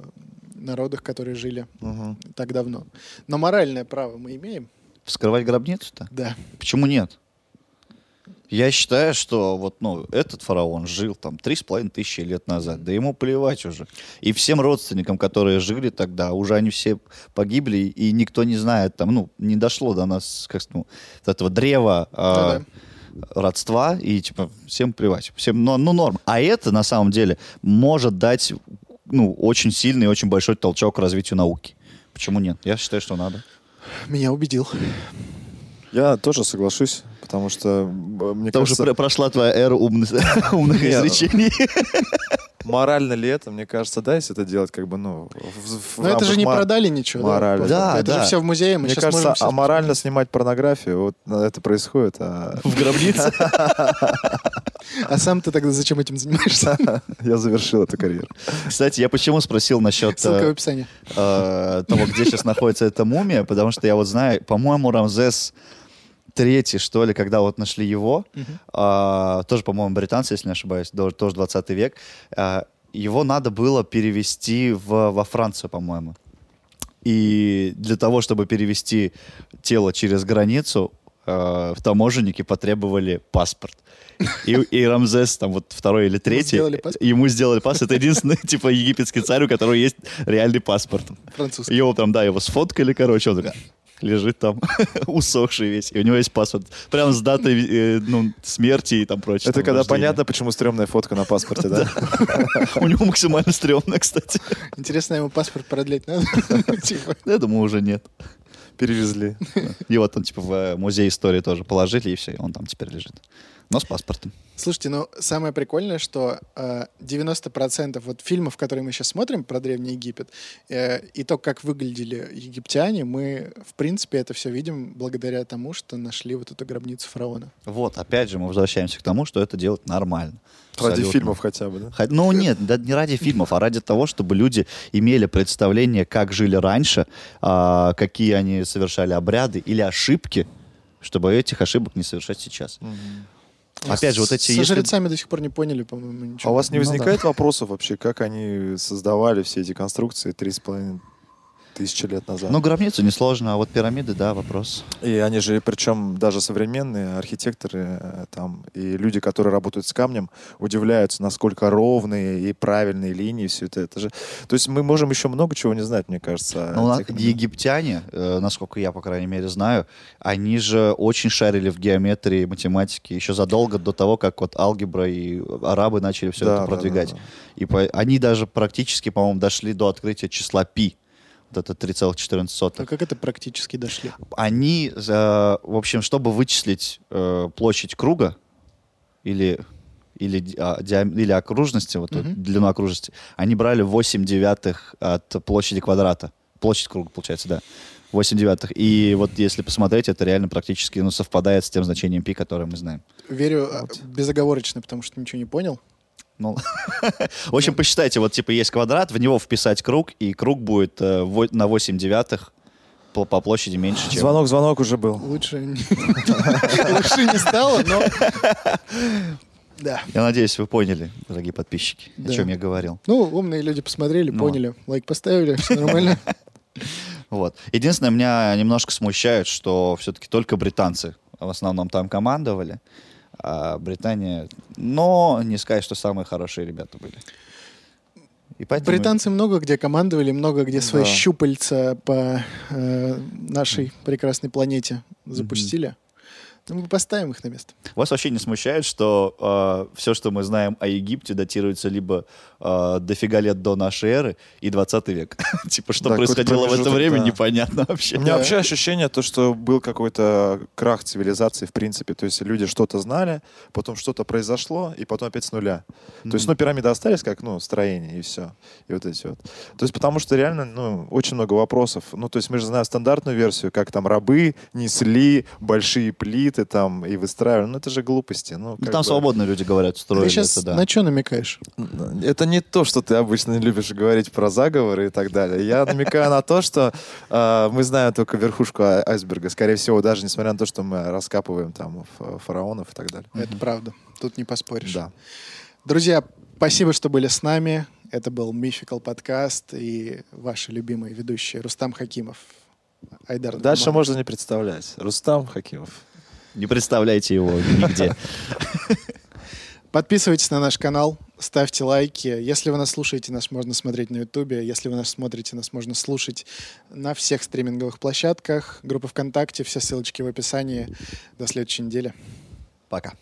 народах, которые жили Мгм. так давно. Но моральное право мы имеем? Вскрывать гробницу-то? Да. Почему нет? Я считаю, что вот, ну, этот фараон жил там три с половиной тысячи лет назад. Да ему плевать уже. И всем родственникам, которые жили тогда, уже они все погибли, и никто не знает, там, ну, не дошло до нас, как ну, вот этого древа, Ну родства, и типа всем плевать. Всем, ну, ну, норм. А это на самом деле может дать ну, очень сильный и очень большой толчок к развитию науки. Почему нет? Я считаю, что надо. Меня убедил. Я тоже соглашусь, потому что э, мне Потому кажется, что про- прошла твоя эра умных, умных Нет. изречений. морально ли это, мне кажется, да, если это делать как бы, ну, в, в Но это же не мор- продали ничего. морали. Да, это да. же все в музее, мы Мне сейчас кажется, можем всё аморально снимать порнографию, вот ну, это происходит, а В гробнице. А сам ты тогда зачем этим занимаешься? я завершил эту карьеру. Кстати, я почему спросил насчет Ссылка в э, описании. э, того, где сейчас находится эта мумия, потому что я вот знаю, по-моему, Рамзес третий, что ли, когда вот нашли его, а, тоже, по-моему, британцы, если не ошибаюсь, тоже 20 век, а, его надо было перевести в, во Францию, по-моему. И для того, чтобы перевести тело через границу, э, таможенники потребовали паспорт. И, и Рамзес, там вот второй или третий, сделали ему сделали паспорт. Это единственный, типа, египетский царь, у которого есть реальный паспорт. Французский. Его там, да, его сфоткали, короче, он такой, лежит там, усохший весь, и у него есть паспорт. Прям с датой э, ну, смерти и там прочее. Это там, когда рождения. понятно, почему стрёмная фотка на паспорте, да? У него максимально стрёмно, кстати. Интересно, ему паспорт продлять надо? Типа. Я думаю, уже нет. Перевезли. Его там, типа, в э, музей истории тоже положили, и все, и он там теперь лежит. Но с паспортом. Слушайте, ну самое прикольное, что э, 90% вот фильмов, которые мы сейчас смотрим про Древний Египет, э, и то, как выглядели египтяне, мы, в принципе, это все видим благодаря тому, что нашли вот эту гробницу фараона. Вот, опять же, мы возвращаемся к тому, что это делать нормально. Ради Абсолютно. фильмов хотя бы, да? Ну нет, да, не ради фильмов, а ради того, чтобы люди имели представление, как жили раньше, а, какие они совершали обряды или ошибки, чтобы этих ошибок не совершать сейчас. Опять же, вот эти... Со если- жрецами до сих пор не поняли, по-моему, А ничего. у вас не Ну возникает вопросов вообще, как они создавали все эти конструкции три с половиной тысячи лет назад? Ну, гробницу несложно, а вот пирамиды, да, вопрос. И они же, причем даже современные архитекторы э, там и люди, которые работают с камнем, удивляются, насколько ровные и правильные линии все это. это же... То есть мы можем еще много чего не знать, мне кажется. Ну, тех египтяне, э, насколько я, по крайней мере, знаю, они же очень шарили в геометрии, математике еще задолго до того, как вот алгебра и арабы начали все Да, это да, продвигать. да, да. И по- они даже практически, по-моему, дошли до открытия числа пи. Вот это 3,14. А как это практически дошли? Они, за- в общем, чтобы вычислить э, площадь круга или или, а, диам- или окружности, вот эту Мгм. длину окружности, они брали 8 девятых от площади квадрата. Площадь круга, получается, да. 8 девятых. И вот если посмотреть, это реально практически ну, совпадает с тем значением пи, которое мы знаем. Верю а, безоговорочно, потому что ничего не понял. Ну, в общем, посчитайте, вот типа есть квадрат, в него вписать круг, и круг будет э, во- на 8 девятых по, по площади меньше, чем... Звонок, звонок уже был. Лучше не- лучше не стало, но... Да. Я надеюсь, вы поняли, дорогие подписчики, Да. о чем я говорил. Ну, умные люди посмотрели, Ну. поняли, лайк поставили, все нормально. Вот. Единственное, меня немножко смущает, что все-таки только британцы в основном там командовали, а Британия... Но не сказать, что самые хорошие ребята были. И поэтому... Британцы много где командовали, много где свои Да. щупальца по э, нашей прекрасной планете запустили. Ну, мы поставим их на место. Вас вообще не смущает, что все, что мы знаем о Египте, датируется либо э, дофига лет до нашей эры и 20 век? Типа, что Да, происходило в это время, да. непонятно вообще. У меня Да. вообще ощущение, то, что был какой-то крах цивилизации, в принципе. То есть люди что-то знали, потом что-то произошло, и потом опять с нуля. То есть, ну, пирамиды остались как, ну, строение, и все. И вот эти вот. То есть, потому что реально, ну, очень много вопросов. Ну, то есть, мы же знаем стандартную версию, как там рабы несли большие плиты там и выстраивали. Ну, это же глупости. Ну, Ну, там бы- свободно люди говорят, Ты строили сейчас это, да. на что намекаешь? Это не то, что ты обычно любишь говорить про заговоры и так далее. Я намекаю на то, что э, мы знаем только верхушку а- айсберга. Скорее всего, даже несмотря на то, что мы раскапываем там фараонов и так далее. Это правда. Тут не поспоришь. Да. Друзья, спасибо, что были с нами. Это был Мификал подкаст и ваши любимые ведущие Рустам Хакимов. Айдар Дальше можно не представлять. Рустам Хакимов. Не представляйте его нигде. Подписывайтесь на наш канал, ставьте лайки. Если вы нас слушаете, нас можно смотреть на Ютубе. Если вы нас смотрите, нас можно слушать на всех стриминговых площадках. Группа ВКонтакте, все ссылочки в описании. До следующей недели. Пока.